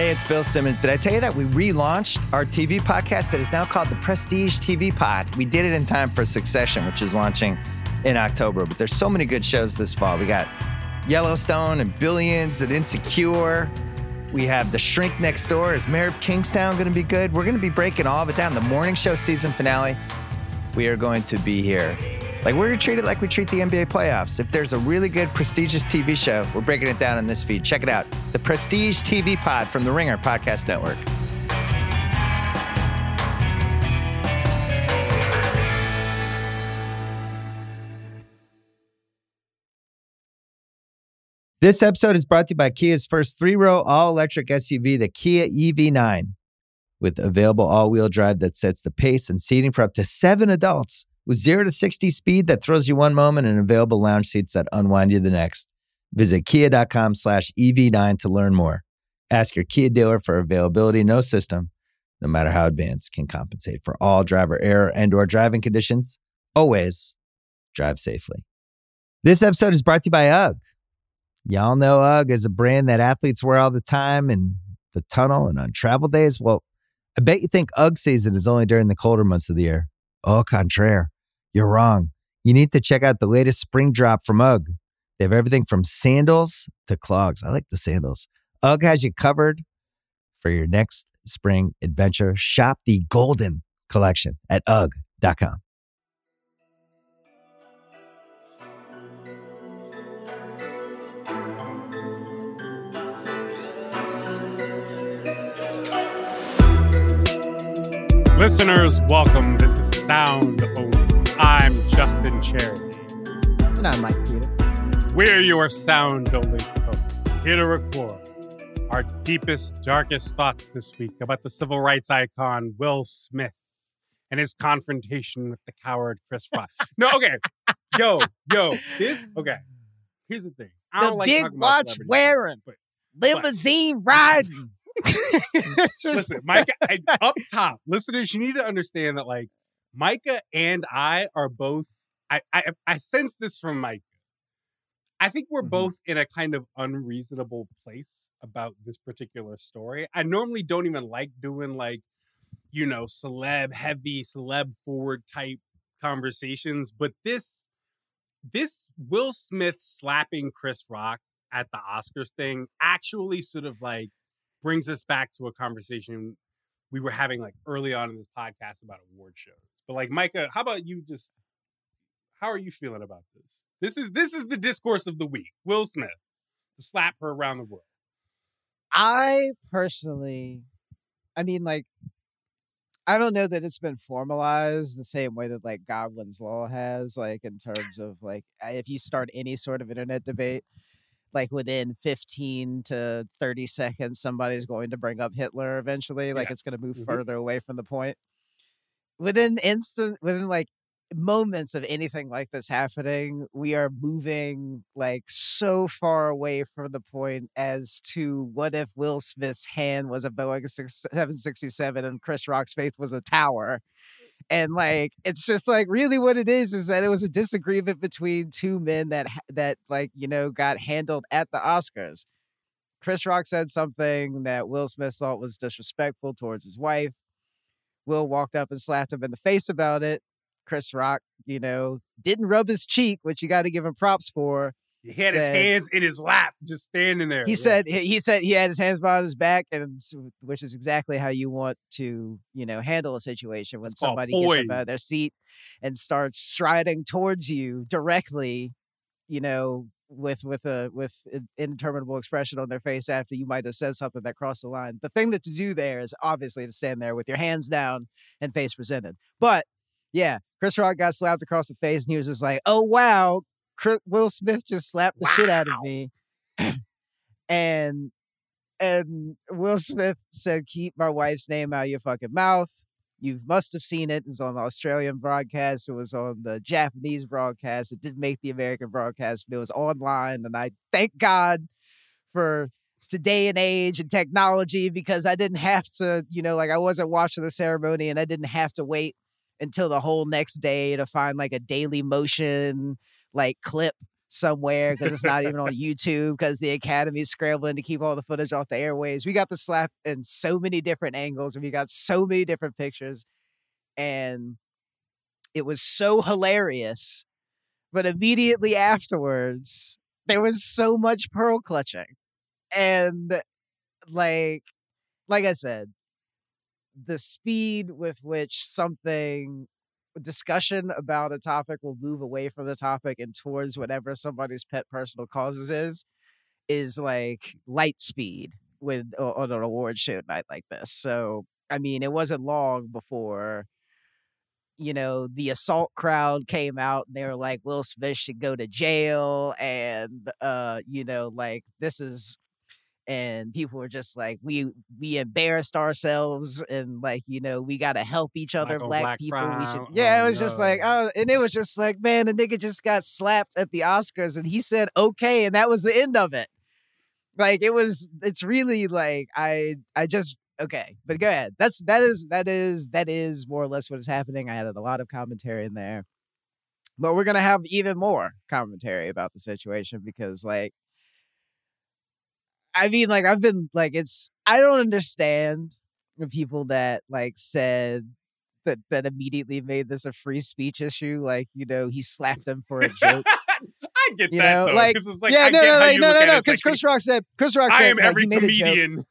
Hey, it's Bill Simmons. Did I tell you that we relaunched our TV podcast that is now called the Prestige TV Pod? We did it in time for Succession, which is launching in October. But there's so many good shows this fall. We got Yellowstone and Billions and Insecure. We have The Shrink Next Door. Is Mayor of Kingstown going to be good? We're going to be breaking all of it down. The morning show season finale. We are going to be here. Like we're going to treat it like we treat the NBA playoffs. If there's a really good, prestigious TV show, we're breaking it down in this feed. Check it out. The Prestige TV Pod from the Ringer Podcast Network. This episode is brought to you by Kia's first three row all electric SUV, the Kia EV9, with available all wheel drive that sets the pace and seating for up to seven adults, with zero to 60 speed that throws you one moment and available lounge seats that unwind you the next. Visit kia.com slash EV9 to learn more. Ask your Kia dealer for availability. No system, no matter how advanced, can compensate for all driver error and or driving conditions. Always drive safely. This episode is brought to you by UGG. Y'all know UGG is a brand that athletes wear all the time in the tunnel and on travel days. Well, I bet you think UGG season is only during the colder months of the year. Au contraire, you're wrong. You need to check out the latest spring drop from UGG. They have everything from sandals to clogs. I like the sandals. UGG has you covered for your next spring adventure. Shop the Golden Collection at UGG.com. Listeners, welcome. This is Sound Only. I'm Justin Charity. And I'm Micah Peters. We're your Sound Only hosts, here to record our deepest, darkest thoughts this week about the civil rights icon Will Smith and his confrontation with the coward Chris Rock. no, okay. Yo, yo, this, okay. Here's the thing. I The don't big about watch wearing, but limousine riding. Just- listen, Micah, I, up top, listeners, you need to understand that like Micah and I are both. I I, I sense this from Micah. I think we're Mhm. both in a kind of unreasonable place about this particular story. I normally don't even like doing like, you know, celeb heavy, celeb forward type conversations, but this this Will Smith slapping Chris Rock at the Oscars thing actually sort of like brings us back to a conversation we were having like early on in this podcast about award shows. But like Micah, how about you just how are you feeling about this? This is this is the discourse of the week. Will Smith to slap her around the world. I personally, I mean, like, I don't know that it's been formalized the same way that like Godwin's law has, like in terms of like if you start any sort of internet debate, like within 15 to 30 seconds, somebody's going to bring up Hitler eventually. Like Yeah. it's going to move Mhm. further away from the point. Within instant, within like moments of anything like this happening, we are moving like so far away from the point as to what if Will Smith's hand was a Boeing 767 and Chris Rock's faith was a tower. And like it's just like really what it is is that it was a disagreement between two men that that like you know got handled at the Oscars. Chris Rock said something that Will Smith thought was disrespectful towards his wife. Will walked up and slapped him in the face about it. Chris Rock, you know, didn't rub his cheek, which you got to give him props for. He had his hands in his lap, just standing there. He Yeah. said he he said he had his hands behind his back, and which is exactly how you want to, you know, handle a situation when It's somebody gets up out of their seat and starts striding towards you directly, you know, with with a with an interminable expression on their face after you might have said something that crossed the line. The thing that to do there is obviously to stand there with your hands down and face presented. But yeah, Chris Rock got slapped across the face, and he was just like, "Oh wow, Chris, Will Smith just slapped the shit out of me," and and Will Smith said, "Keep my wife's name out of your fucking mouth." You must have seen it. It was on the Australian broadcast. It was on the Japanese broadcast. It didn't make the American broadcast, but it was online. And I thank God for today and age and technology because I didn't have to, you know, like I wasn't watching the ceremony and I didn't have to wait until the whole next day to find like a daily motion like clip somewhere because it's not even on YouTube because the Academy's scrambling to keep all the footage off the airways. We got the slap in so many different angles and we got so many different pictures. And it was so hilarious. But immediately afterwards, there was so much pearl clutching. And like like I said, the speed with which something discussion about a topic will move away from the topic and towards whatever somebody's pet personal causes is is like light speed with on an award show night like this. So I mean, it wasn't long before you know the assault crowd came out and they were like Will Smith should go to jail and uh you know like this is and people were just like we we embarrassed ourselves and like you know we got to help each other Black black, black people we should oh, yeah Oh, it was just like oh and it was just like man the nigga just got slapped at the oscars and he said okay and that was the end of it. Like it was it's really like i i just okay but go ahead that's that is that is that is more or less what is happening i added a lot of commentary in there but we're gonna have even more commentary about the situation because like I mean, like I've been like it's I don't understand the people that like said that that immediately made this a free speech issue. Like, you know, he slapped him for a joke. I get You that know, though. like- like, yeah, I no, get no, how no, no, no, no. Because like, Chris Rock said Chris Rock I said am like, every he made a joke comedian.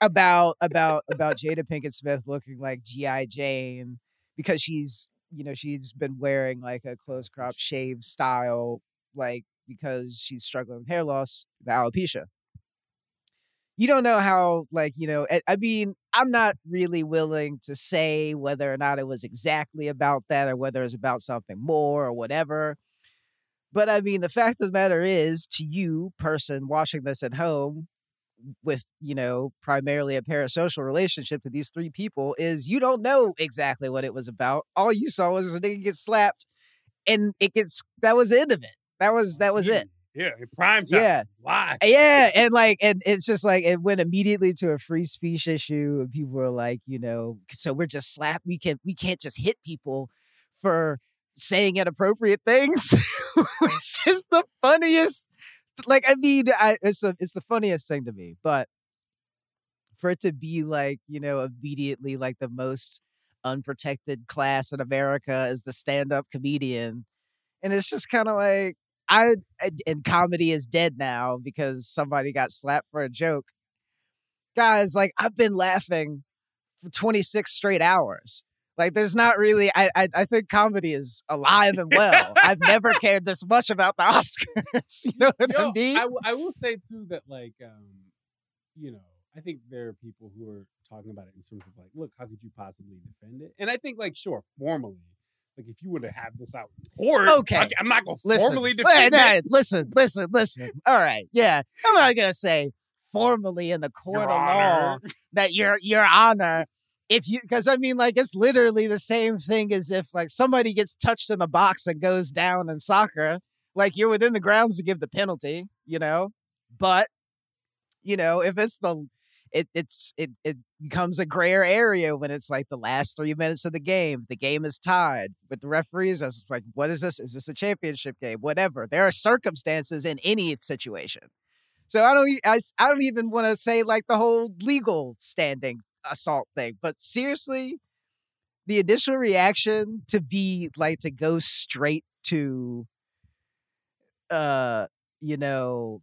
about about about Jada Pinkett Smith looking like GI Jane because she's you know she's been wearing like a close crop shave style like because she's struggling with hair loss, the alopecia. You don't know how like you know. I, mean, I'm not really willing to say whether or not it was exactly about that or whether it's about something more or whatever. But I mean, the fact of the matter is, to you, person watching this at home, with you know primarily a parasocial relationship to these three people is you don't know exactly what it was about all you saw was a nigga get slapped and it gets that was the end of it that was that was it Yeah, prime time. Yeah. Why? Eh, yeah and like and it's just like it went immediately to a free speech issue and people were like you know so we're just slap we can't, we can't just hit people for saying inappropriate things which is the funniest like i mean I, it's a, it's the funniest thing to me but for it to be like you know immediately like the most unprotected class in america is the stand-up comedian and it's just kind of like I and- comedy is dead now because somebody got slapped for a joke. Guys, like I've been laughing for 26 straight hours. Like there's not really I I, I think comedy is alive and well. I've never cared this much about the Oscars. you know what I mean? I, w- I will say too that like um, you know, I think there are people who are talking about it in terms of like, look, how could you possibly defend it? And I think like, sure, formally, like if you were to have this out in court, Okay. I'm not gonna listen, formally wait, defend it. listen, listen, listen. All right, yeah. I'm not gonna say formally in the court Your of law that your your honor if you because i mean like it's literally the same thing as if like somebody gets touched in the box and goes down in soccer like you're within the grounds to give the penalty you know but you know if it's the it it's it it becomes a grayer area when it's like the last three minutes of the game the game is tied with the referees I was like what is this? Is this a championship game? Whatever. There are circumstances in any situation. So I don't, I, I don't even want to say like the whole legal standing assault thing. But seriously, the initial reaction to be like to go straight to, uh, you know,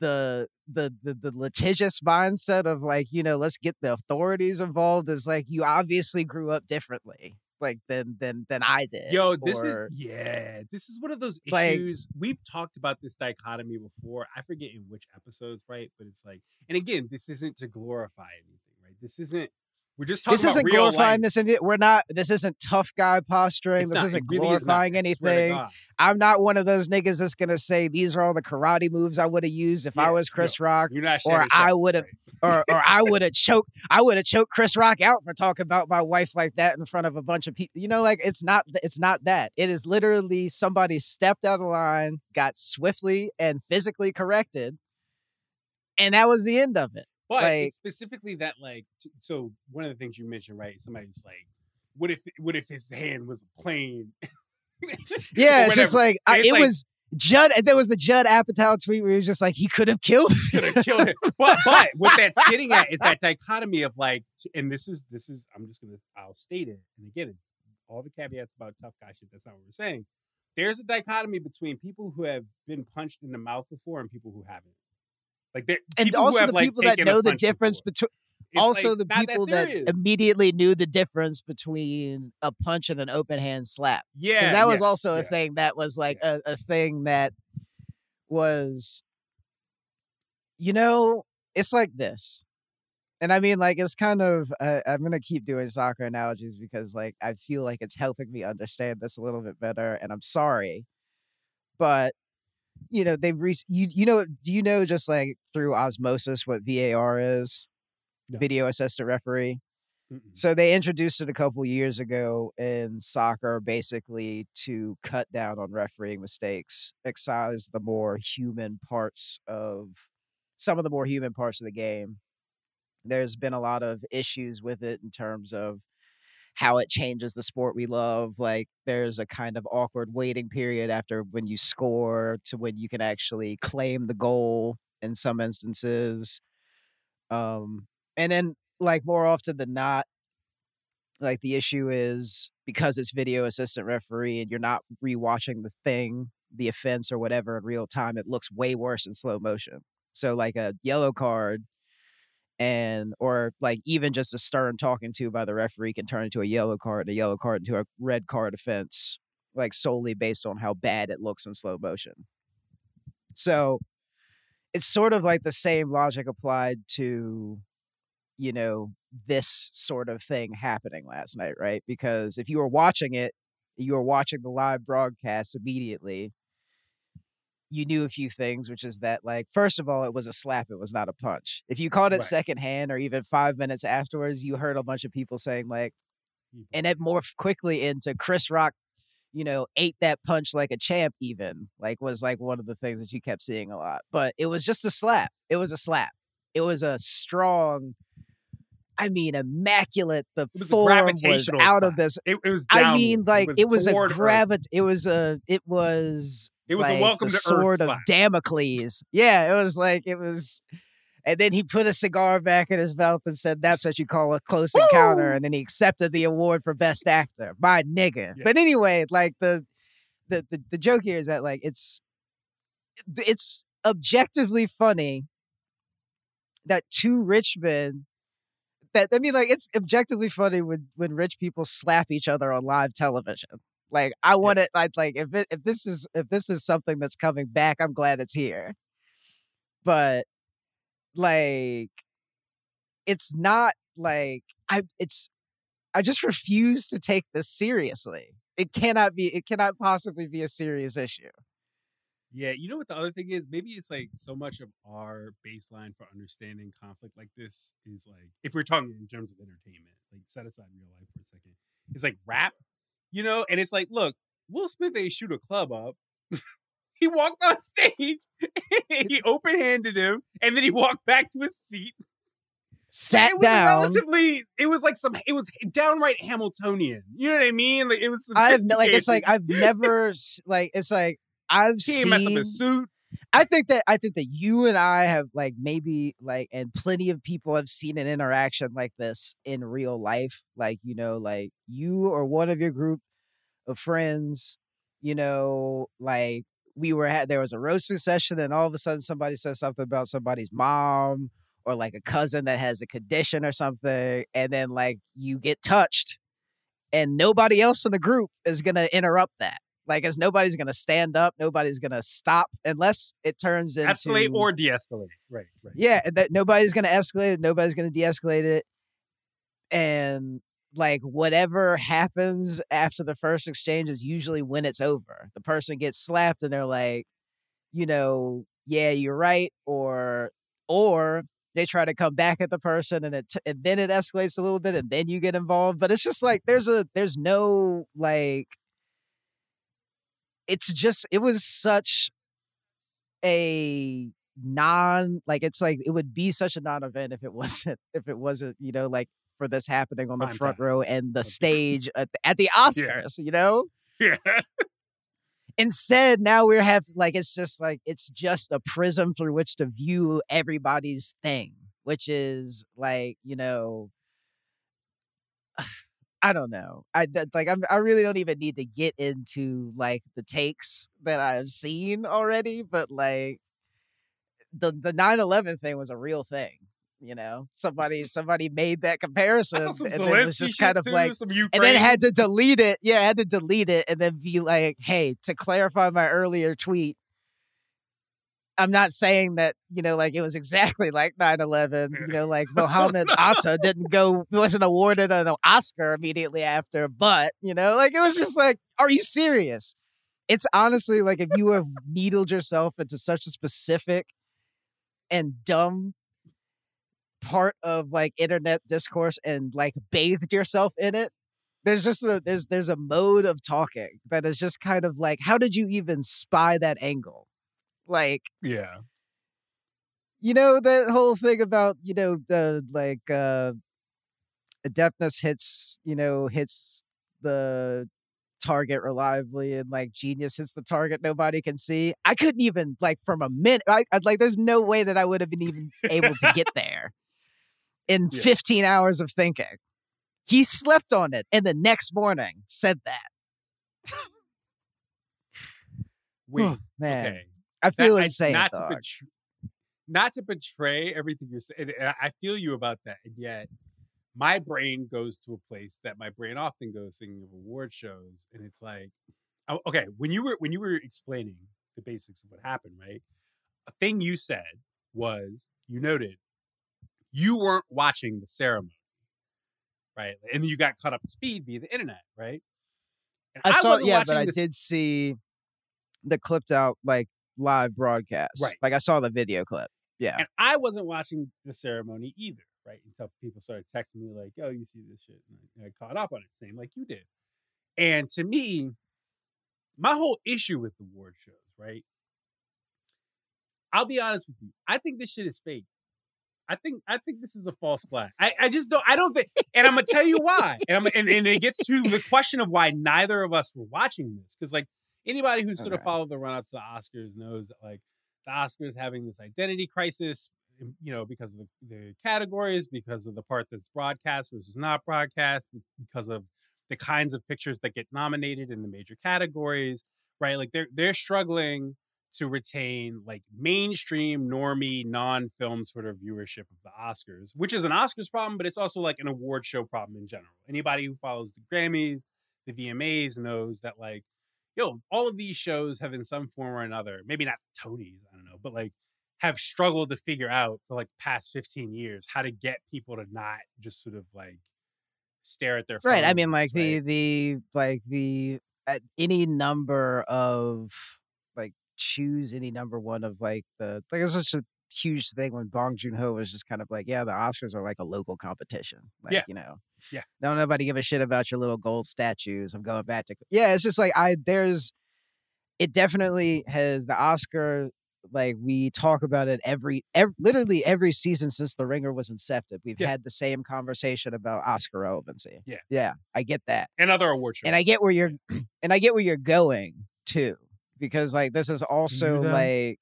the the the the litigious mindset of like you know let's get the authorities involved is like you obviously grew up differently like than than than I did. Yo, this or- is yeah, this is one of those Like- issues. We've talked about this dichotomy before. I forget in which episodes, right? But it's like, and again, this isn't to glorify anything, right? This isn't. We're just talking this isn't real glorifying life. this. We're not. This isn't tough guy posturing. It's this not. isn't really is glorifying I anything. I'm not one of those niggas that's gonna say these are all the karate moves I would have used if I was Chris Rock, You're not or I would've- right? or or I would have choked. I would have choked Chris Rock out for talking about my wife like that in front of a bunch of people. You know, like it's not. It's not that. It is literally somebody stepped out of line, got swiftly and physically corrected, and that was the end of it. But Like- specifically that, like, so one of the things you mentioned, right? Somebody's like, "What if? What if his hand was a plane?" Yeah, it's just like uh, I, It's it like- was. Judd, uh, there was the Judd Apatow tweet where he was just like, he could have killed. could have killed him. But but what that's getting at is that dichotomy of like, and this is this is I'm just gonna I'll state it, and again, it's all the caveats about tough guy shit. That's not what we're saying. There's a dichotomy between people who have been punched in the mouth before and people who haven't. Like, and also have, the like, people that know the difference before. between. It's, Also, like, the people that, that, immediately knew the difference between a punch and an open hand slap. yeah, that was yeah, also a yeah. thing that was like a, a thing that was you know it's like this and i mean like it's kind of uh, i'm gonna keep doing soccer analogies because like i feel like it's helping me understand this a little bit better and i'm sorry but you know they've re- you, you know do you know just like through osmosis what var is No. video assistant referee Mm-mm. so they introduced it a couple years ago in soccer, basically to cut down on refereeing mistakes, excise the more human parts of some of the more human parts of the game. There's been a lot of issues with it in terms of how it changes the sport we love. Like there's a kind of awkward waiting period after when you score to when you can actually claim the goal in some instances. Um, and then like more often than not, like the issue is because it's video assistant referee and you're not rewatching the thing, the offense or whatever in real time, it looks way worse in slow motion. So like a yellow card and or like even just a stern talking to by the referee can turn into a yellow card, a yellow card into a red card offense, like solely based on how bad it looks in slow motion. So it's sort of like the same logic applied to you know this sort of thing happening last night right because if you were watching it you were watching the live broadcast immediately you knew a few things which is that like first of all it was a slap it was not a punch if you caught it Right. secondhand or even five minutes afterwards you heard a bunch of people saying like and it morphed quickly into chris rock you know ate that punch like a champ even like was like one of the things that you kept seeing a lot but it was just a slap it was a slap it was a strong i mean immaculate the It was form was out of this It, it was. i mean like it was, a toward Earth. gravit it was a it was It was like a welcome the to sword Earth of slap. Damocles. Yeah, it was like it was, and then he put a cigar back in his mouth and said, "That's what you call a close encounter." And then he accepted the award for best actor. My nigga. Yeah. But anyway, like the, the the the joke here is that like it's it's objectively funny that two rich men. That I mean, like it's objectively funny when when rich people slap each other on live television. Like I want it. Like like if it, if this is if this is something that's coming back, I'm glad it's here. But like, it's not like I. It's I just refuse to take this seriously. It cannot be. It cannot possibly be a serious issue. Yeah, you know what the other thing is? Maybe it's like so much of our baseline for understanding conflict like this is like if we're talking in terms of entertainment, like set aside real life for a second. It's like rap, you know, and it's like, look, Will Smith ain't shoot a club up. he walked on stage, he open handed him, and then he walked back to his seat. Sat it was down. relatively it was like some it was downright Hamiltonian. You know what I mean? Like it was I've like it's like. I've never like it's like I've he seen. mess up his suit. I think that I think that you and I have like maybe like and plenty of people have seen an interaction like this in real life. Like, you know, like you or one of your group of friends, you know, like we were at there was a roasting session and all of a sudden somebody says something about somebody's mom or like a cousin that has a condition or something, and then like you get touched and nobody else in the group is gonna interrupt that. Like, as nobody's gonna stand up, nobody's gonna stop unless it turns into Escalate or de-escalate. Right, right. yeah, that nobody's gonna escalate it, nobody's gonna de-escalate it, and like whatever happens after the first exchange is usually when it's over. The person gets slapped and they're like, you know, yeah, you're right, or or they try to come back at the person and it t- and then it escalates a little bit and then you get involved. But it's just like there's a there's no like it's just it was such a non like it's like it would be such a non-event if it wasn't if it wasn't you know like for this happening on the Prime front time. row and the Okay. stage at the, at the Oscars you know Yeah. Instead, now we're have like it's just like it's just a prism through which to view everybody's thing, which is like you know, I don't know. I that- like I'm, I really don't even need to get into like the takes that I've seen already, but like the the 9/11 thing was a real thing. You know, somebody somebody made that comparison, and then it was just kind of too, like and then had to delete it. Yeah, I had to delete it and then be like, hey, to clarify my earlier tweet, I'm not saying that, you know, like it was exactly like 9 11. You mm. know, like Mohammed Atta didn't go, wasn't awarded an Oscar immediately after, but, you know, like it was just like, are you serious? It's honestly like if you have needled yourself into such a specific and dumb part of like internet discourse and like bathed yourself in it there's just a there's there's a mode of talking that is just kind of like how did you even spy that angle like yeah. you know that whole thing about you know the like uh adeptness hits you know hits the target reliably and like genius hits the target nobody can see i couldn't even like from a minute I, i'd like there's no way that i would have been even able to get there in Yeah. 15 hours of thinking he slept on it and the next morning said that Wait. man okay. I feel That- I- not dog. to betray, not to betray everything you're saying. and I feel you about that, and yet my brain goes to a place that my brain often goes thinking of award shows, and it's like, oh, okay, when you were when you were explaining the basics of what happened, right? A thing you said was you noted you weren't watching the ceremony, right? And you got caught up to speed via the internet, right? And I saw, yeah, but I did see the clipped out like live broadcast. Right. Like I saw the video clip. Yeah. And I wasn't watching the ceremony either, right? Until people started texting me like, "Yo, you see this shit?" And I, caught up on it, same like you did. And to me, my whole issue with the award shows, right? I'll be honest with you. I think this shit is fake. I think I think this is a false flag. I, I just don't I don't think and I'm gonna tell you why. And I'm and, and it gets to the question of why neither of us were watching this. Because like anybody who sort of followed the run up to the Oscars knows that like the Oscars having this identity crisis, um, you know, because of the, the categories, because of the part that's broadcast versus not broadcast, because of the kinds of pictures that get nominated in the major categories, right? Like they're they're struggling to retain like mainstream normie non-film sort of viewership of the Oscars, which is an Oscars problem, but it's also like an award show problem in general. Anybody who follows the Grammys, the VMAs knows that like, yo, all of these shows have in some form or another, maybe not Tonys, I don't know, but like have struggled to figure out for like past 15 years how to get people to not just sort of like stare at their Right. I mean like the right? the like the uh, any number of like choose any number one of like the like it's such a huge thing when Bong Joon Ho was just kind of like, yeah, the Oscars are like a local competition. Like, Yeah. you know. Yeah. Don't nobody give a shit about your little gold statues. I'm going back to Yeah, it's just like I there's it definitely has the Oscar like we talk about it every, ev literally every season since the ringer was incepted we've Yeah. had the same conversation about oscar relevancy Yeah. yeah i get that and other award shows. and I get where you're and I get where you're going too because like this is also like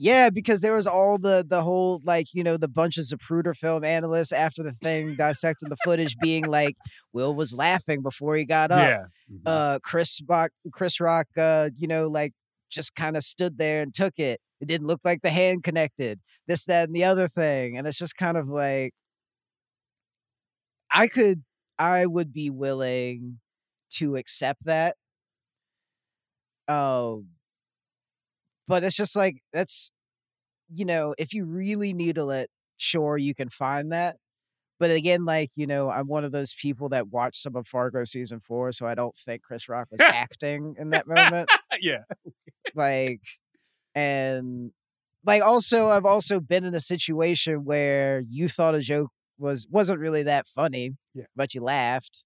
yeah because there was all the the whole like you know the bunch of Zapruder film analysts after the thing dissecting the footage being like Will was laughing before he got up yeah. Mhm. uh Chris Rock Chris Rock uh you know like just kind of stood there and took it it didn't look like the hand connected this that and the other thing and it's just kind of like I could I would be willing to accept that um but it's just like that's you know if you really needle it sure you can find that but again like you know i'm one of those people that watched some of fargo season four so i don't think chris rock was acting in that moment yeah. like and like also i've also been in a situation where you thought a joke was wasn't really that funny Yeah. but you laughed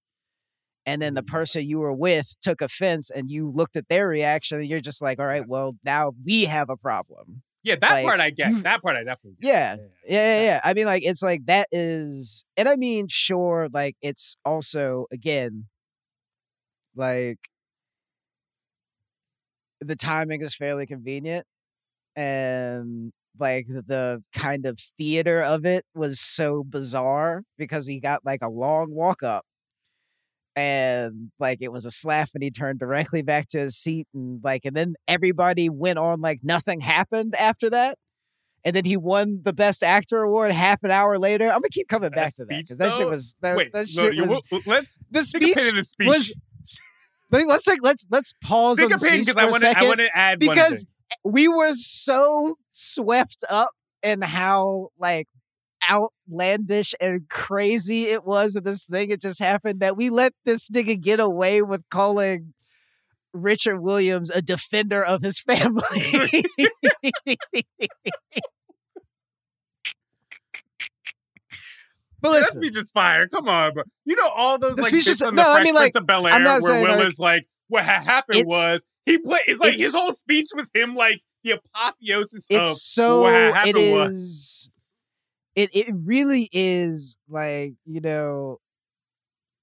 and then the Mm. person you were with took offense and you looked at their reaction and you're just like all right well now we have a problem Yeah, that Like, part I get. That part I definitely get. yeah yeah, yeah, yeah. I mean, like, it's like that is, and I mean, sure, like, it's also again, like, the timing is fairly convenient, and like the kind of theater of it was so bizarre because he got like a long walk up and like it was a slap and he turned directly back to his seat and like and then everybody went on like nothing happened after that and then he won the best actor award half an hour later. I'm gonna keep coming back to that because that shit was that, Wait, that no, shit you- was let's the speech the speech. was- let's like let's let's pause on the because I want to. I want to add one because we were so swept up in how like outlandish and crazy it was in this thing it just happened that we let this nigga get away with calling Richard Williams a defender of his family. but That listen, speech is fire. Come on, bro. You know all those like bits is- on no, the I Fresh mean, Prince like, of Bel Air where saying, Will like- is like, what ha- happened It's- was he played. It's like his whole speech was him like the apotheosis it's of so what it happened was. It it really is like you know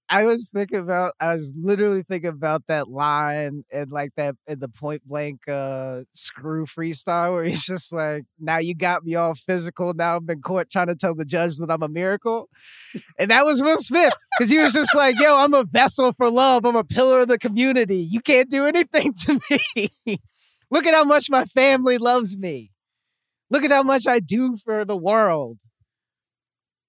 i was thinking about i was literally thinking about that line and like that in the point blank uh screw freestyle where he's just like now you got me all physical. Now i'm in court trying to tell the judge that i'm a miracle. And that was will smith because he was just like yo i'm a vessel for love. I'm a pillar of the community. You can't do anything to me. Look at how much my family loves me. Look at how much I do for the world.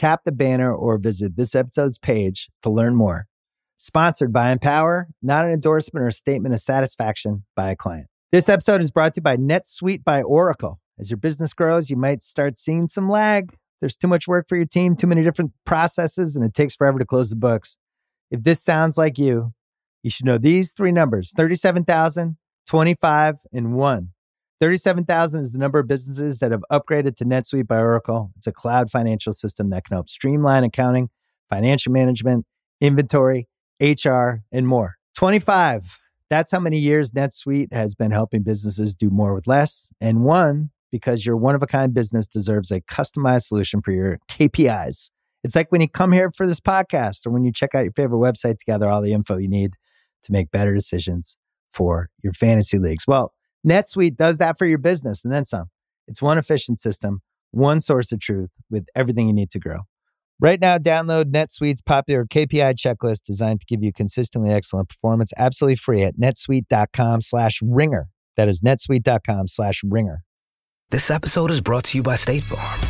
Tap the banner or visit this episode's page to learn more. Sponsored by Empower, not an endorsement or a statement of satisfaction by a client. This episode is brought to you by NetSuite by Oracle. As your business grows, you might start seeing some lag. There's too much work for your team, too many different processes, and it takes forever to close the books. If this sounds like you, you should know these three numbers 37,000, 25, and 1. 37,000 is the number of businesses that have upgraded to NetSuite by Oracle. It's a cloud financial system that can help streamline accounting, financial management, inventory, HR, and more. 25. That's how many years NetSuite has been helping businesses do more with less. And one, because your one of a kind business deserves a customized solution for your KPIs. It's like when you come here for this podcast or when you check out your favorite website to gather all the info you need to make better decisions for your fantasy leagues. Well, NetSuite does that for your business and then some. It's one efficient system, one source of truth with everything you need to grow. Right now, download NetSuite's popular KPI checklist designed to give you consistently excellent performance absolutely free at netsuite.com slash ringer. That is netsuite.com slash ringer. This episode is brought to you by State Farm.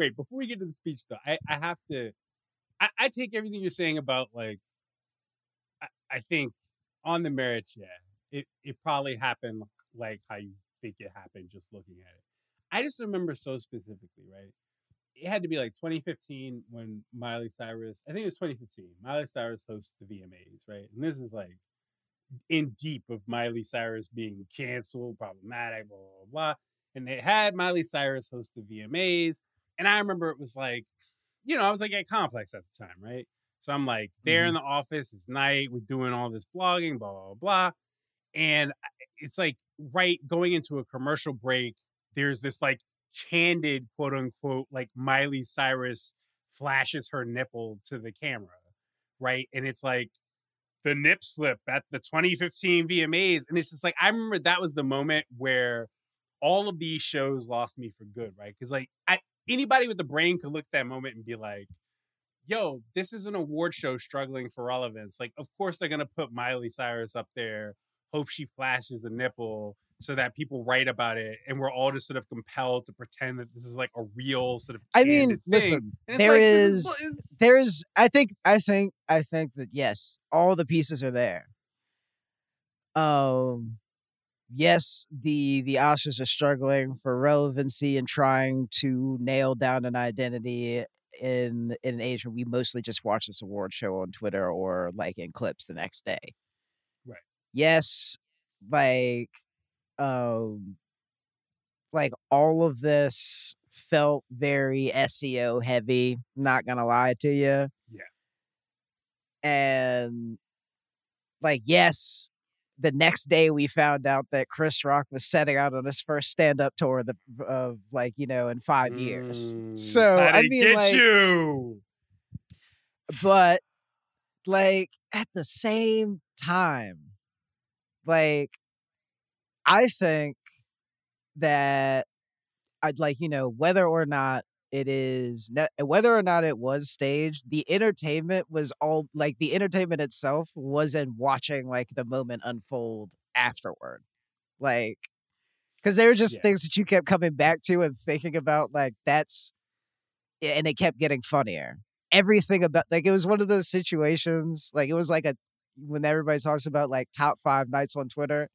Wait, before we get to the speech though, I, I have to I, I take everything you're saying about like I, I think on the merits, yeah, it, it probably happened like how you think it happened just looking at it. I just remember so specifically, right? It had to be like 2015 when Miley Cyrus, I think it was 2015, Miley Cyrus hosts the VMAs, right? And this is like in deep of Miley Cyrus being canceled, problematic, blah, blah, blah. And they had Miley Cyrus host the VMAs. And I remember it was like, you know, I was like at Complex at the time, right? So I'm like there in mm-hmm. the office, it's night, we're doing all this blogging, blah, blah, blah. And it's like right going into a commercial break, there's this like candid quote unquote like Miley Cyrus flashes her nipple to the camera, right? And it's like the nip slip at the 2015 VMAs. And it's just like I remember that was the moment where all of these shows lost me for good, right? Because like I anybody with a brain could look at that moment and be like, yo, this is an award show struggling for relevance. Like, of course they're gonna put Miley Cyrus up there, hope she flashes a nipple so that people write about it and we're all just sort of compelled to pretend that this is like a real sort of I mean, thing. listen, there like, is is- there's I think I think I think that yes, all the pieces are there. Um yes, the the Oscars are struggling for relevancy and trying to nail down an identity in in an age where we mostly just watch this award show on Twitter or like in clips the next day. Right. Yes, like um like all of this felt very SEO heavy, not gonna lie to you. Yeah. And like yes, the next day we found out that Chris Rock was setting out on his first stand-up tour of, the, of like, you know, in 5 years. Mm, So, I mean, get like- you. but like at the same time like i think that i'd like you know whether or not it is whether or not it was staged the entertainment was all like the entertainment itself was in watching like the moment unfold afterward like because there were just Yeah. things that you kept coming back to and thinking about like that's and it kept getting funnier everything about like it was one of those situations like it was like a when everybody talks about like top five nights on twitter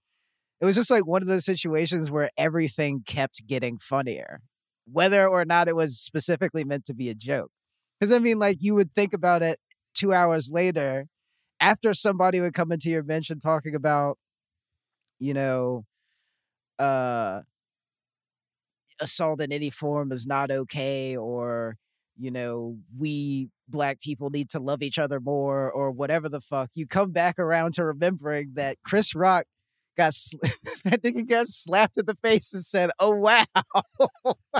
it was just like one of those situations where everything kept getting funnier whether or not it was specifically meant to be a joke. Because i mean like you would think about it two hours later after somebody would come into your mention talking about you know uh assault in any form is not okay or you know we black people need to love each other more or whatever the fuck you come back around to remembering that chris rock got sl- i think he got slapped in the face and said oh wow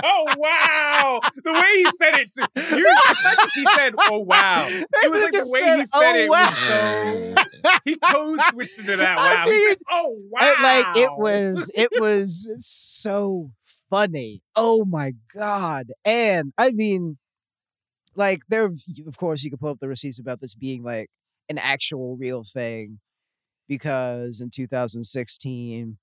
Oh wow! The way he said it, too. You, he said, "Oh wow." It was like the way said, he said "Oh, it wow." so. He code switched into that. I Wow. He mean, said, "Oh wow!" And, like it was it was so funny oh my god and i mean like there of course you can pull up the receipts about this being like an actual real thing because in 2016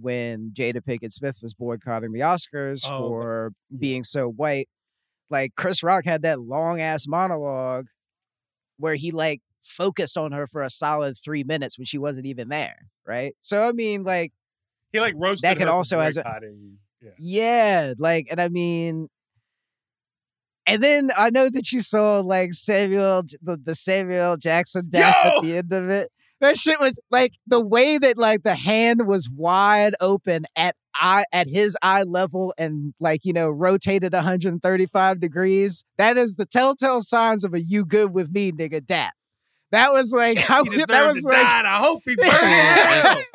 when jada pinkett smith was boycotting the oscars Oh, okay. for being so white like chris rock had that long ass monologue where he like focused on her for a solid three minutes when she wasn't even there right so i mean like He like roasted. That could also has a- Yeah. Yeah, like, and I mean, and then I know that you saw like Samuel, the, the Samuel Jackson death Yo! at the end of it. That shit was like the way that like the hand was wide open at eye at his eye level and like you know rotated 135 degrees. That is the telltale signs of a "you good with me" nigga death. That was like how He that was like die, I hope he burns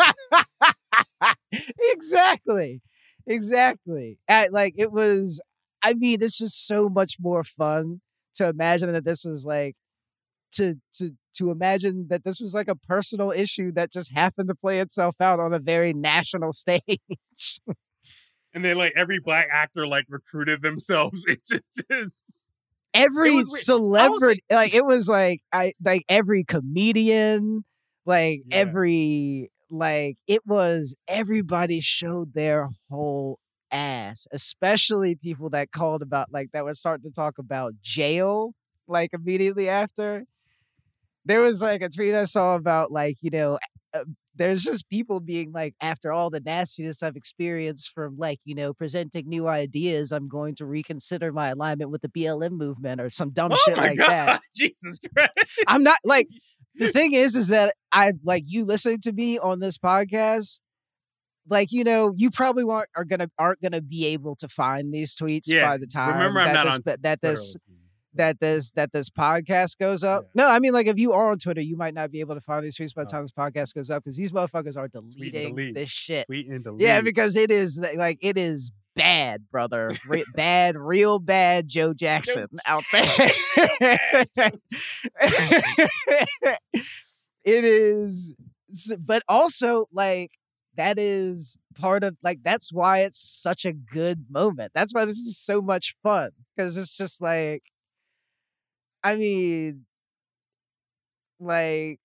exactly exactly I, like it was i mean it's just so much more fun to imagine that this was like to to to imagine that this was like a personal issue that just happened to play itself out on a very national stage And then like every black actor like recruited themselves into. to- every celebrity like it was like i like every comedian like Yeah. every like it was everybody showed their whole ass especially people that called about like that were starting to talk about jail like immediately after there was like a tweet i saw about like you know uh, there's just people being like after all the nastiness i've experienced from like you know presenting new ideas i'm going to reconsider my alignment with the blm movement or some dumb oh shit like god! that Jesus Christ! i'm not like the thing is is that i like you listening to me on this podcast like you know you probably won't, are gonna aren't gonna be able to find these tweets Yeah, by the time remember I'm that not this, on that, this. That this that this podcast goes up. Yeah. No, I mean like if you are on Twitter, you might not be able to find these tweets by the time this podcast goes up because these motherfuckers are deleting delete. this shit. Delete. Yeah, because it is like it is bad, brother. Re- bad, real bad Joe Jackson out there. it is but also like that is part of like that's why it's such a good moment. That's why this is so much fun because it's just like I mean like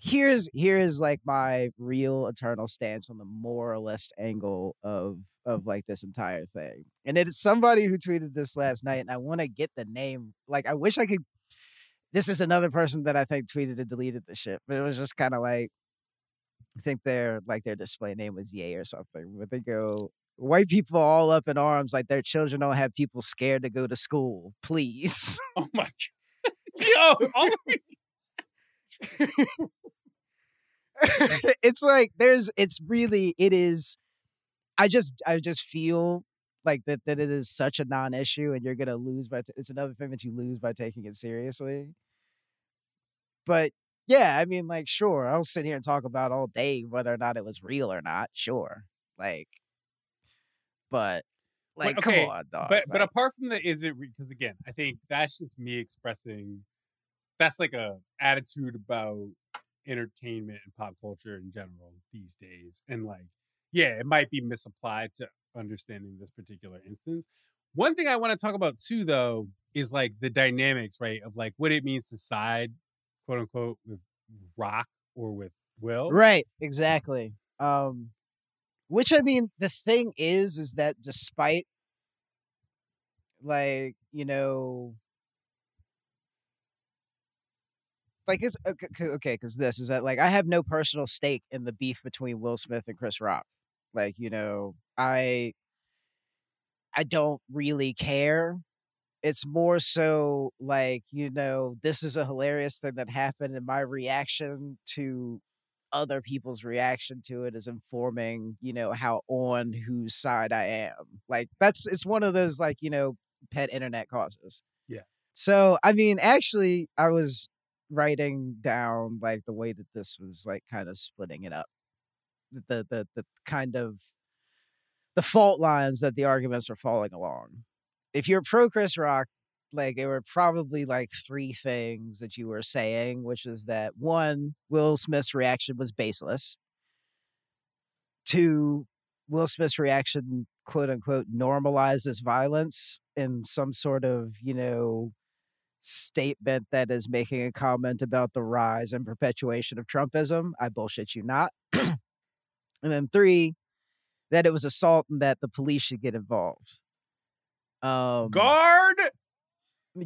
here's here's like my real eternal stance on the moralist angle of of like this entire thing. And it's somebody who tweeted this last night, and I want to get the name. Like, I wish I could. This is another person that I think tweeted and deleted the shit, but it was just kind of like, I think their like their display name was Yay or something. But they go, white people all up in arms, like their children don't have people scared to go to school. Please. Oh my god. Yo, all of you- it's like there's it's really it is i just i just feel like that that it is such a non-issue and you're gonna lose by t- it's another thing that you lose by taking it seriously. But yeah i mean like sure i'll sit here and talk about all day whether or not it was real or not sure like but like okay, come on dog but but apart from the is it because again i think that's just me expressing that's like a attitude about entertainment and pop culture in general these days and like yeah it might be misapplied to understanding this particular instance one thing i want to talk about too though is like the dynamics right of like what it means to side quote unquote with rock or with will Right, exactly. Um which I mean the thing is is that despite like, you know like is uh, okay okay cuz this is that like I have no personal stake in the beef between Will Smith and Chris Rock. Like, you know, I I don't really care. It's more so like, you know, this is a hilarious thing that happened and my reaction to other people's reaction to it is informing, you know, how on whose side I am. Like that's it's one of those like, you know, pet internet causes. Yeah. So, I mean, actually I was writing down like the way that this was like kind of splitting it up. The the the kind of the fault lines that the arguments are falling along. If you're pro Chris Rock, like there were probably like three things that you were saying, which is that one, Will Smith's reaction was baseless. Two, Will Smith's reaction, quote unquote, normalizes violence in some sort of, you know, statement that is making a comment about the rise and perpetuation of Trumpism. I bullshit you not. and then three, that it was assault and that the police should get involved. Um, guard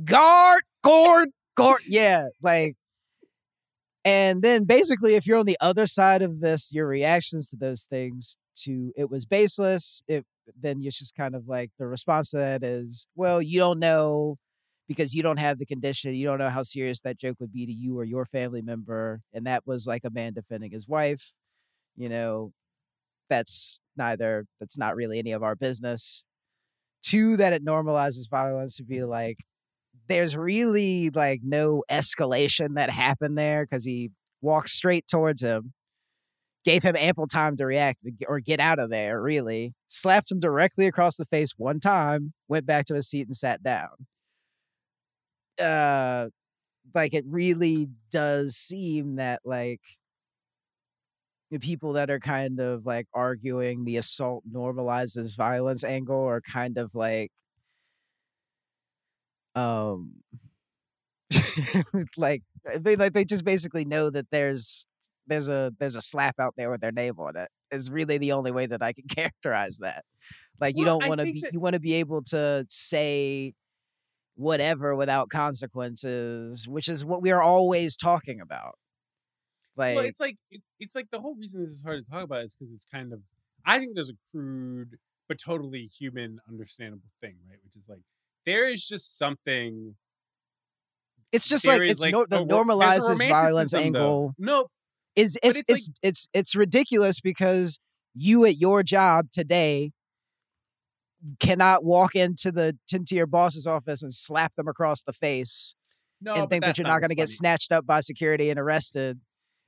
guard, guard, guard. Yeah, like, and then basically, if you're on the other side of this, your reactions to those things to it was baseless. It then it's just kind of like the response to that is, well, you don't know because you don't have the condition. You don't know how serious that joke would be to you or your family member, and that was like a man defending his wife. You know, that's neither. That's not really any of our business. Two, that it normalizes violence to be like there's really like no escalation that happened there because he walked straight towards him, gave him ample time to react or get out of there, really, slapped him directly across the face one time, went back to his seat and sat down. Uh, like it really does seem that like the people that are kind of like arguing the assault normalizes violence angle are kind of like um like they like they just basically know that there's there's a there's a slap out there with their name on it is really the only way that I can characterize that. Like you Well, don't want to be that- you want to be able to say whatever without consequences, which is what we are always talking about. Like well, it's like it, it's like the whole reason this is hard to talk about is because it's kind of I think there's a crude but totally human, understandable thing, right? Which is like there is just something. it's just like it's no, a the normalizes violence romanticism, though. angle. No, is But it's it's like- it's it's it's ridiculous because you at your job today cannot walk into the into your boss's office and slap them across the face no, and think that you're not going to get snatched up by security and arrested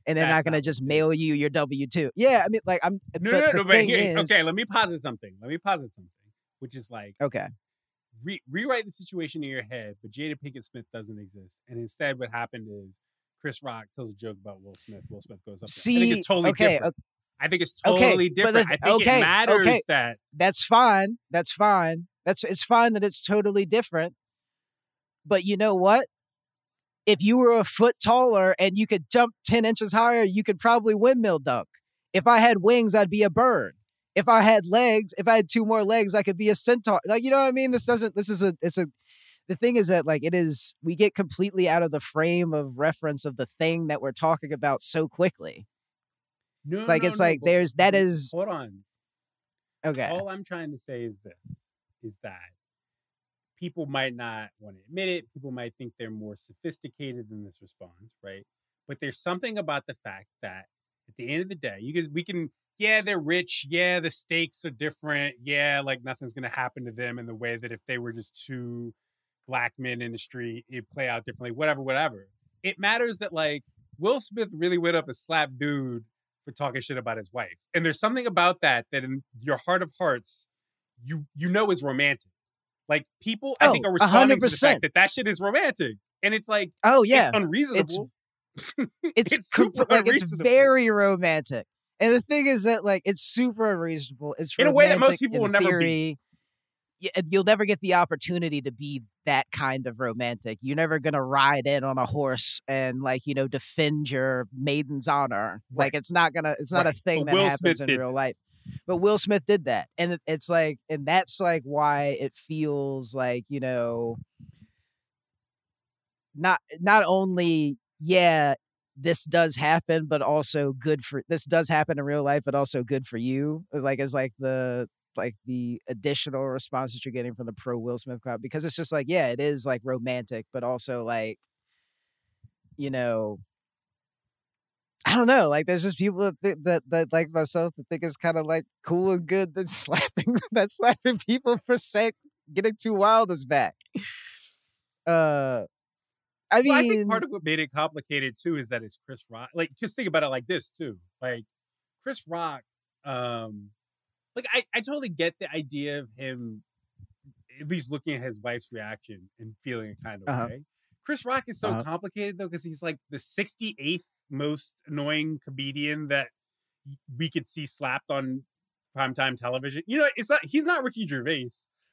and they're That's not going to just mail you your W2. Yeah, I mean like I'm No, no, no, but here, is, okay, let me posit something. Let me posit something, which is like okay. Re- rewrite the situation in your head, but Jada Pinkett Smith doesn't exist, and instead, what happened is Chris Rock tells a joke about Will Smith. Will Smith goes up. there. I think See, it's totally okay, different. I think it's totally but different. the- I think okay, it matters okay. that that's fine. That's fine. That's it's fine that it's totally different. But you know what? if you were a foot taller and you could jump 10 inches higher, you could probably windmill dunk. If I had wings, I'd be a bird. If I had legs, if I had two more legs, I could be a centaur. Like, you know what I mean? This doesn't, this is a, it's a, the thing is that like it is, we get completely out of the frame of reference of the thing that we're talking about so quickly. No, Like, no, it's no, like there's, that is. Hold on. okay. All I'm trying to say is this: is that people might not want to admit it. People might think they're more sophisticated than this response, right? But there's something about the fact that at the end of the day, you guys, we can, yeah, they're rich. Yeah, the stakes are different. Yeah, like nothing's going to happen to them in the way that if they were just two black men in the street, it'd play out differently, whatever, whatever. It matters that like Will Smith really went up and slapped dude for talking shit about his wife. And there's something about that that in your heart of hearts, you you know is romantic. Like people, I think Oh, are responding to the 100%. fact that that shit is romantic, and it's like Oh, yeah. it's unreasonable. it's, It's com- super like it's very romantic. And the thing is that like it's super unreasonable. It's In a way that most people will never be. theory. You'll never get the opportunity to be that kind of romantic. You're never gonna ride in on a horse and like you know defend your maiden's honor. Like it's not gonna. It's not Right. a thing But that Will happens Smith in real life. But Will Smith did that, and it's like, and that's like why it feels like you know, not not only yeah this does happen, but also good for this does happen in real life, but also good for you. Like as like the like the additional response that you're getting from the pro Will Smith crowd because it's just like yeah, it is like romantic, but also like you know. I don't know. Like, there's just people that, think that that like myself that think it's kind of like cool and good that slapping that slapping people for sake getting too wild is back. Uh, I mean, Well, I think part of what made it complicated too is that it's Chris Rock. Like, just think about it like this too. Like, Chris Rock, um, like I, I totally get the idea of him at least looking at his wife's reaction and feeling a kind of Uh-huh. way. Chris Rock is so Uh-huh. complicated though, because he's like the 68th most annoying comedian that we could see slapped on primetime television. You know, it's not he's not Ricky Gervais.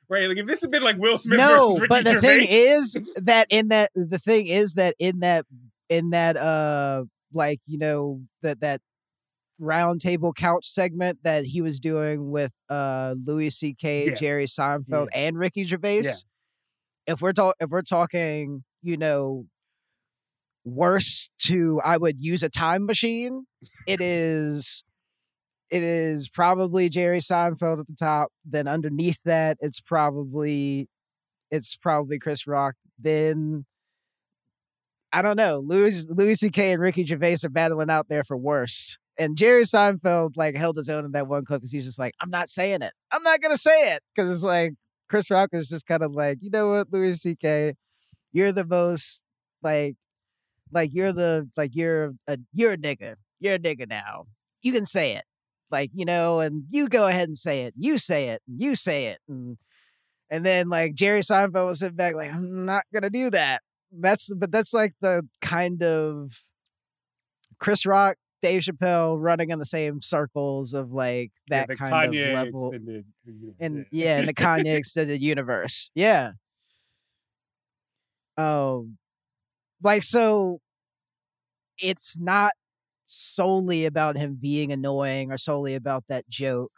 Right, like if this had been like Will Smith no, versus Ricky but the Gervais, thing is that in that the thing is that in that in that uh like you know that that round table couch segment that he was doing with uh Louis C.K., Yeah. Jerry Seinfeld, and Ricky Gervais. If we're talk if we're talking, you know, worse to I would use a time machine, it is it is probably Jerry Seinfeld at the top. Then underneath that, it's probably it's probably Chris Rock. Then I don't know. Louis Louis C.K. and Ricky Gervais are battling out there for worst. And Jerry Seinfeld like held his own in that one clip because he's just like, I'm not saying it. I'm not gonna say it because it's like Chris Rock is just kind of like, you know what, Louis C.K. You're the most like, like you're the like you're a you're a nigga. You're a nigga now. You can say it, like you know, and you go ahead and say it. You say it. And you say it. And and then like Jerry Seinfeld was sitting back like, I'm not gonna do that. That's but that's like the kind of Chris Rock, Dave Chappelle running in the same circles of like that the kind Kanye of level. extended And yeah, in the Kanye extended universe. Yeah. Um like so it's not solely about him being annoying or solely about that joke.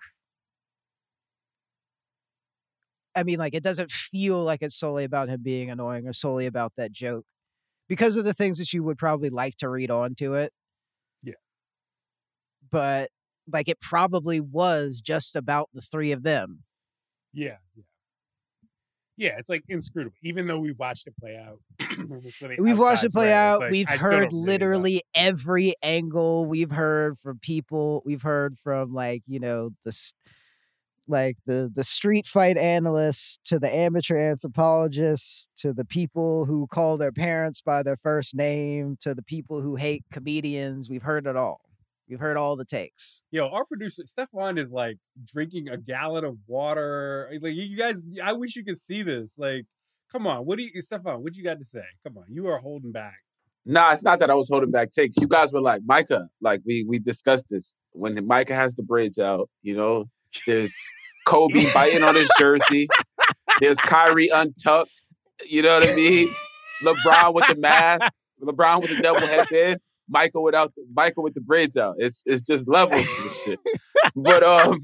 I mean, like, it doesn't feel like it's solely about him being annoying or solely about that joke because of the things that you would probably like to read onto it. Yeah. But, like, it probably was just about the three of them. Yeah, yeah. Yeah, it's like inscrutable. Even though we've watched it play out, We've watched it play swear, out. like, We've I heard literally every angle. We've heard from people. We've heard from like you know the like the the street fight analysts to the amateur anthropologists to the people who call their parents by their first name to the people who hate comedians. We've heard it all. We've heard all the takes. Yo, our producer Stefan is like drinking a gallon of water. Eh, like you guys, I wish you could see this. Like, come on, what do you, Stefan? What you got to say? Come on, you are holding back. Nah, it's not that I was holding back takes. You guys were like, Micah, like we we discussed this. When Micah has the braids out, you know, there's Kobe biting on his jersey. There's Kyrie untucked. You know what I mean? LeBron with the mask. LeBron with the double headband, Michael without the, Michael with the braids out. It's it's just levels to the shit. But um,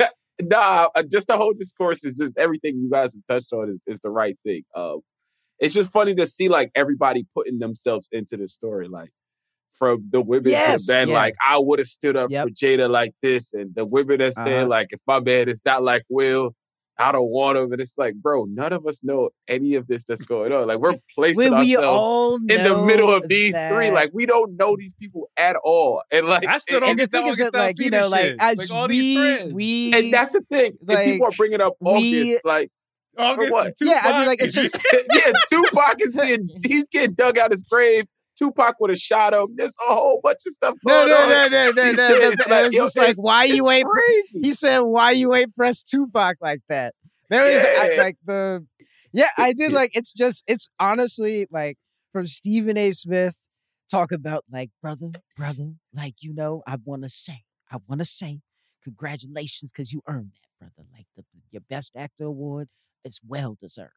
nah, uh, just the whole discourse is just everything you guys have touched on is is the right thing. Um, it's just funny to see like everybody putting themselves into the story, like from the women Yes, to men. yeah. Like I would have stood up Yep. for Jada like this, and the women that stand Uh-huh. like if my man is not like Will. I don't want him, and it's like, bro, none of us know any of this that's going on. Like we're placing When we ourselves all in the middle of these three. Like we don't know these people at all, and like, I still and, don't and the get the thing is that, like, you know, like, shit. as Like, all these we, friends. we, and that's the thing. if people are bringing up we- August, like, August what? and Yeah, I mean, like, it's just- yeah, Tupac is being he's getting dug out his grave. Tupac would have shot him. There's a whole bunch of stuff no, going no, on. no, no, no, no. days. It Like, just like, why you ain't, crazy. he said, why you ain't press Tupac like that? There is I, like the, yeah, I did like, it's just, it's honestly like from Stephen A. Smith talk about like, brother, brother, like, you know, I want to say, I want to say, congratulations because you earned that, brother. Like the, your best actor award is well deserved.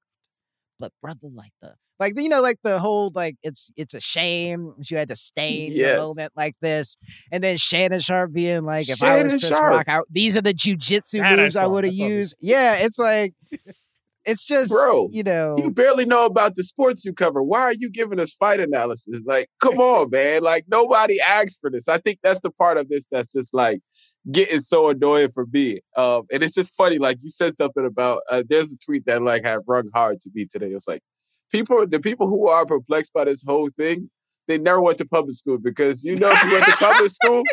But brother, like the like you know, like the whole like it's it's a shame you had to stain Yes. a moment like this, and then Shannon Sharpe being like, if I was Shannon Chris Sharpe. Rock, I, these are the jujitsu That I moves I, would have used. Yeah, it's like it's just Bro, you know, You barely know about the sports you cover. Why are you giving us fight analysis? Like, come on, man. Like, nobody asked for this. I think that's the part of this that's just like getting so annoying for me. Um, and it's just funny. Like, you said something about uh, there's a tweet that like had rung hard to me today. It was like, people, the people who are perplexed by this whole thing, they never went to public school because you know if you went to public school,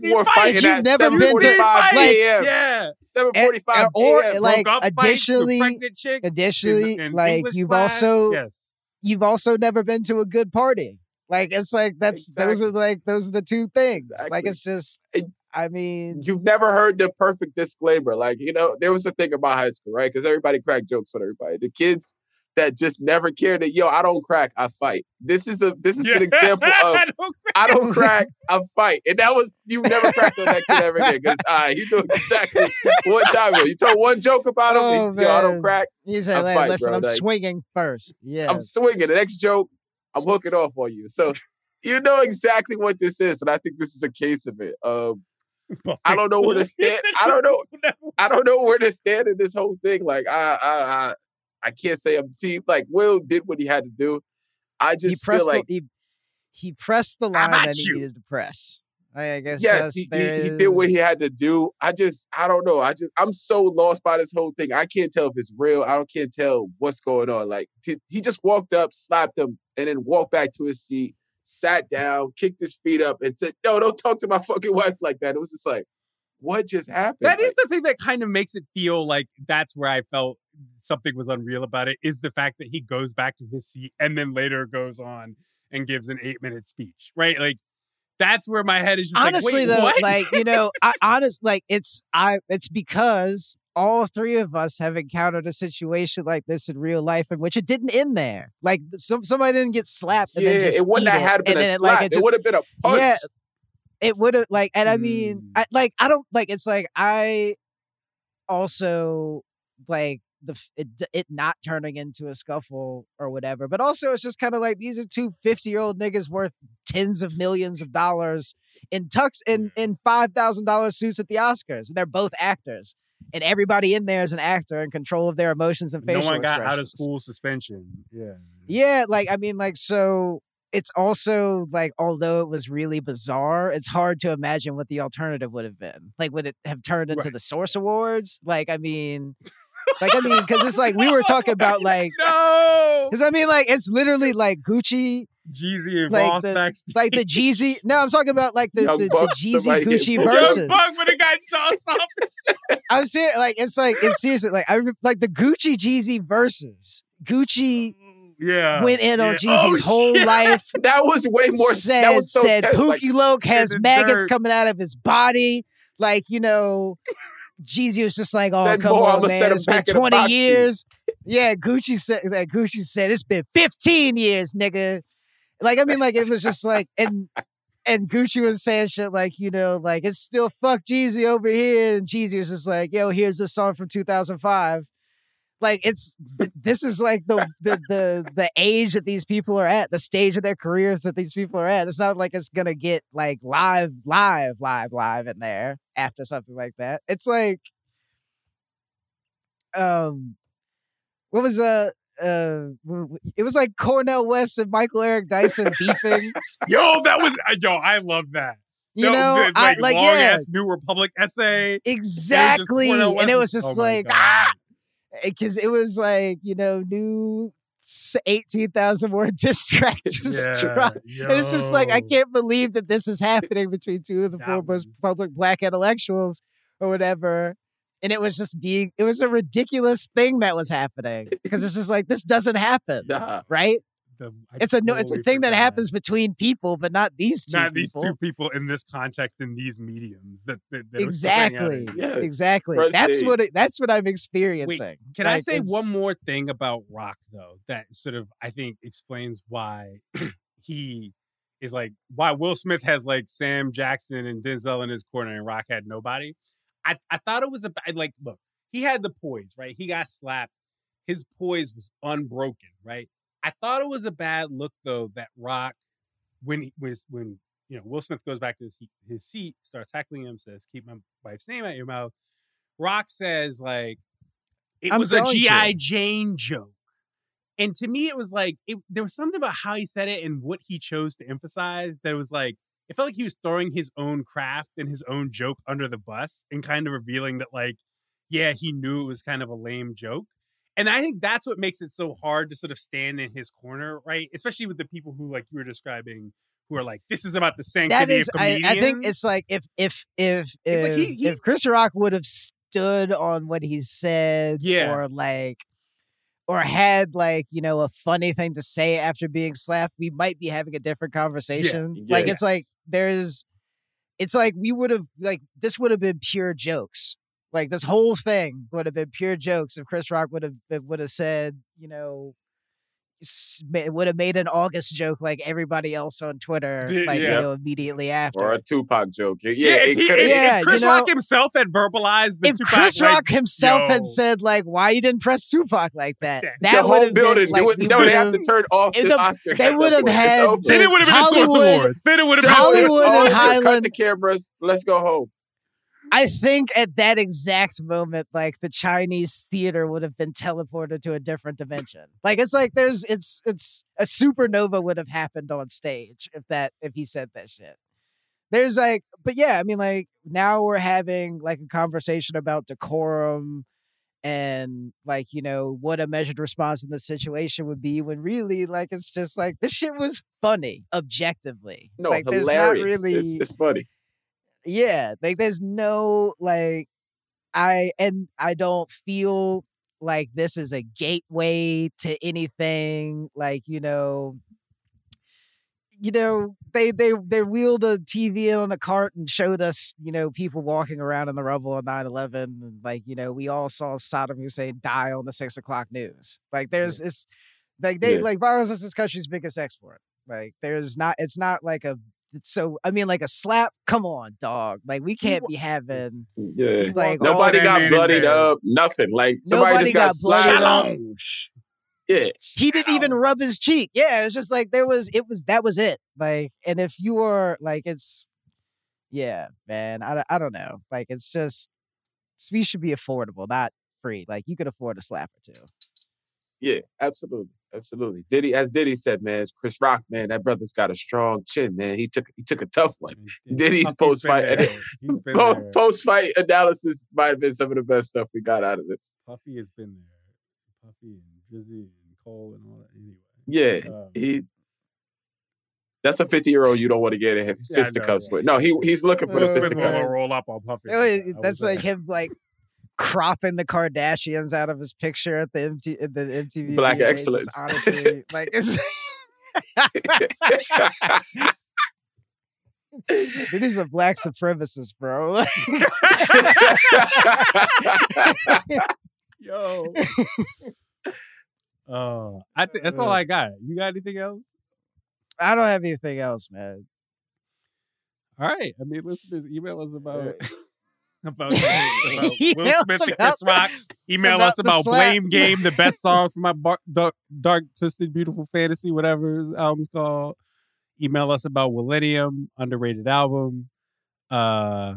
people were fighting You've at never been to- 7:45 like- a.m. yeah. 7:45 or, a.m. like, Broke up additionally- in- additionally, in like, English you've class. also- yes. you've also never been to a good party. Like it's like that's those are like those are the two things. Like it's just, And- I mean, you've never heard the perfect disclaimer. Like, you know, there was a thing about high school, right? Because everybody cracked jokes on everybody. The kids that just never cared that, yo, I don't crack, I fight. This is a this is an example of I don't I don't crack, I fight. And that was you never cracked on that kid ever again. Because uh, he knew exactly what time it was. You told one joke about him, Oh, he's, yo, I don't man. crack, he I said, fight, "Listen, bro, I'm like- swinging first. Yeah, I'm swinging. The next joke, I'm hooking off on you. So you know exactly what this is. And I think this is a case of it. Um, I don't know where to stand. I don't know. I don't know where to stand in this whole thing. Like I, I, I, I can't say I'm team. Like Will did what he had to do. I he just pressed feel like the, he, he pressed the line at that he you. needed to press. I, I guess yes, yes, he, he, he did what he had to do. I just, I don't know. I just, I'm so lost by this whole thing. I can't tell if it's real. I don't can't tell what's going on. Like he, he just walked up, slapped him, and then walked back to his seat, sat down, kicked his feet up, and said, "No, don't talk to my fucking wife like that." It was just like, what just happened? That is Like, the thing that kind of makes it feel like that's where I felt something was unreal about it is the fact that he goes back to his seat and then later goes on and gives an eight minute speech, right? Like that's where my head is just honestly like, Wait, though what? like you know i honest like it's i it's because all three of us have encountered a situation like this in real life in which it didn't end there like some somebody didn't get slapped and yeah, then just it wouldn't eat have had been a then, slap. like, it it would have been a punch. Yeah, it would have like and i mean Mm. I, like i don't like it's like i also like the it, it not turning into a scuffle or whatever but also it's just kind of like these are two 50 year old niggas worth tens of millions of dollars in tux in in five thousand dollar suits at the oscars and they're both actors and everybody in there is an actor in control of their emotions and facial. no one got out of school suspension. Yeah. Yeah, like I mean, like so. It's also like, although it was really bizarre, it's hard to imagine what the alternative would have been. Like, would it have turned into Right. the Source Awards? Like, I mean, like I mean, because it's like we were talking about like, No. because I mean, like it's literally like Gucci, Jeezy and like Ross the- backstage. like the Jeezy. No, I'm talking about like the Young the, the Jeezy Gucci booked up. Young verses. Buck would have got tossed off. I'm serious. Like it's like it's seriously like I re- like the Gucci Jeezy verses. Gucci Yeah. went in on. Jeezy's Oh, whole shit. life. that was way more. said that was so said tense. Like, Pookie Loc has maggots dirt. coming out of his body. Like, you know, Jeezy was just like, oh, Said come more, on, I'ma man. It's been back in a 20 years. Yeah, Gucci said that Gucci said it's been 15 years, nigga. Like, I mean, like it was just like and and Gucci was saying shit like, you know, like it's still fuck Jeezy over here. And Jeezy was just like, yo, here's this song from 2005. Like it's this is like the, the the the age that these people are at, the stage of their careers that these people are at. It's not like it's gonna get like live, live, live, live in there after something like that. It's like, um, what was uh uh, it was like Cornel West and Michael Eric Dyson beefing. Yo, that was uh, yo. I love that. You That know, the, I like long yeah, ass New Republic essay. exactly, Cornel and it was just oh like ah, Eh, because it was like you know new eighteen thousand more diss track just dropped. And it's just like I can't believe that this is happening between two of the That foremost was- public black intellectuals or whatever. And it was just being it was a ridiculous thing that was happening. Because it's just like this doesn't happen. Nah. Right? The- I It's a no it's a thing that forgot. happens between people, but not these two Not people. these two people in this context in these mediums that, that, that it was playing out exactly. Yes. Exactly. Front That's stage. what it, that's what I'm experiencing. Can I say it's- one more thing about Rock though that sort of I think explains why he is like why Will Smith has like Sam Jackson and Denzel in his corner and Rock had nobody. I I thought it was a like look he had the poise right he got slapped his poise was unbroken right I thought it was a bad look though that Rock when he was when you know Will Smith goes back to his, his seat starts tackling him says keep my wife's name out of your mouth Rock says like it I'm was a. GI Jane joke. And to me, it was like it, there was something about how he said it and what he chose to emphasize that was like it felt like he was throwing his own craft and his own joke under the bus and kind of revealing that like yeah he knew it was kind of a lame joke and i think that's what makes it so hard to sort of stand in his corner right? Especially with the people who like you were describing who are like this is about the sanctity that is of I, comedians I think it's like if if if if, like he- he- if Chris Rock would have stood on what he said Yeah. or like or had like you know a funny thing to say after being slapped we might be having a different conversation. Like it's like there's it's like we would have like this would have been pure jokes like this whole thing would have been pure jokes if Chris Rock would have uh, would have said you know would have made an August joke like everybody else on Twitter, like yeah. you know, immediately after. Or a Tupac joke. Yeah, yeah, if, he, coulda- if- if Yeah, you Chris know- Rock himself had verbalized the if Tupac, Chris like, Rock himself yo. had said like, "Why you didn't press Tupac like that?" That the would whole have building. been like, they would, we no, they have to turn off it the would- Oscar. they would have had then it would have been the Source Hollywood- Awards. Then it would have been Show Source is Hollywood and over. Cut the cameras. Let's go home. I think at that exact moment, like the Chinese theater would have been teleported to a different dimension. Like it's like there's it's it's a supernova would have happened on stage if that if he said that shit. There's like, but yeah, I mean, like now we're having like a conversation about decorum and like you know what a measured response in this situation would be when really like it's just like this shit was funny objectively. No, like there's hilarious. not really it's, it's funny. Yeah like there's no like i and i don't feel like this is a gateway to anything like you know you know they they they wheeled a tv on a cart and showed us you know people walking around in the rubble on 9-11 and like you know we all saw saddam hussein die on the six o'clock news. Like there's it's like they Yeah. like violence is this country's biggest export. Like there's not it's not like a so I mean, like a slap. Come on, dog. Like we can't be having Yeah. like Nobody got bloodied is- up. Nothing. Like somebody Nobody just got, got bloodied slapped. up. Yeah. he didn't even rub his cheek. Yeah, it's just like there was it was that was it. Like, and if you were like it's yeah, man. I, I don't know. Like it's just speech should be affordable, not free. Like you could afford a slap or two. Yeah, absolutely, absolutely. Diddy, as Diddy said, man, Chris Rock, man, that brother's got a strong chin, man. He took he took a tough one. Diddy's post-fight He's been there. Post fight analysis might have been some of the best stuff we got out of this. Puffy has been there. Puffy and Drizzy and Cole and all that. Anyway. Yeah, Um, he. That's a fifty year old you don't want to get in Yeah, know, fisticuffs right. with. No, he he's looking for the Smith will fisticuffs. roll up on Puffy. Like it- that. I That's like there. him like cropping the Kardashians out of his picture at the MT, at the MTV. Black VMAs is excellence. Honestly, like it's. He's a black supremacist, bro. Yo. Oh, I think that's all uh. I got. You got anything else? I don't have anything else, man. All right. I mean, listeners, email us about about, about Will Smith and Chris Rock. Email us about. Blame Game, the best song from my bar, dark, dark, twisted, beautiful fantasy, whatever his album's called. Email us about Willennium, underrated album. Uh,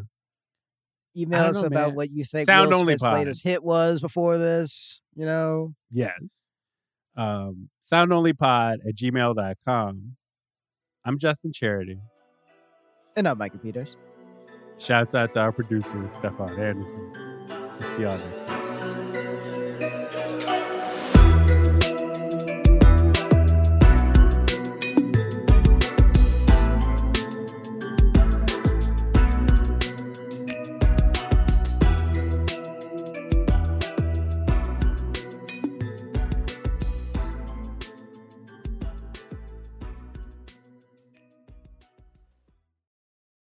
Email us know, about man. what you think Sound Will Smith's latest hit was before this. You know, yes. Um, soundonlypod at gmail.com. I'm Justin Charity. and I'm Micah Peters. Shouts out to our producer, Stefan Anderson. We'll see y'all next week.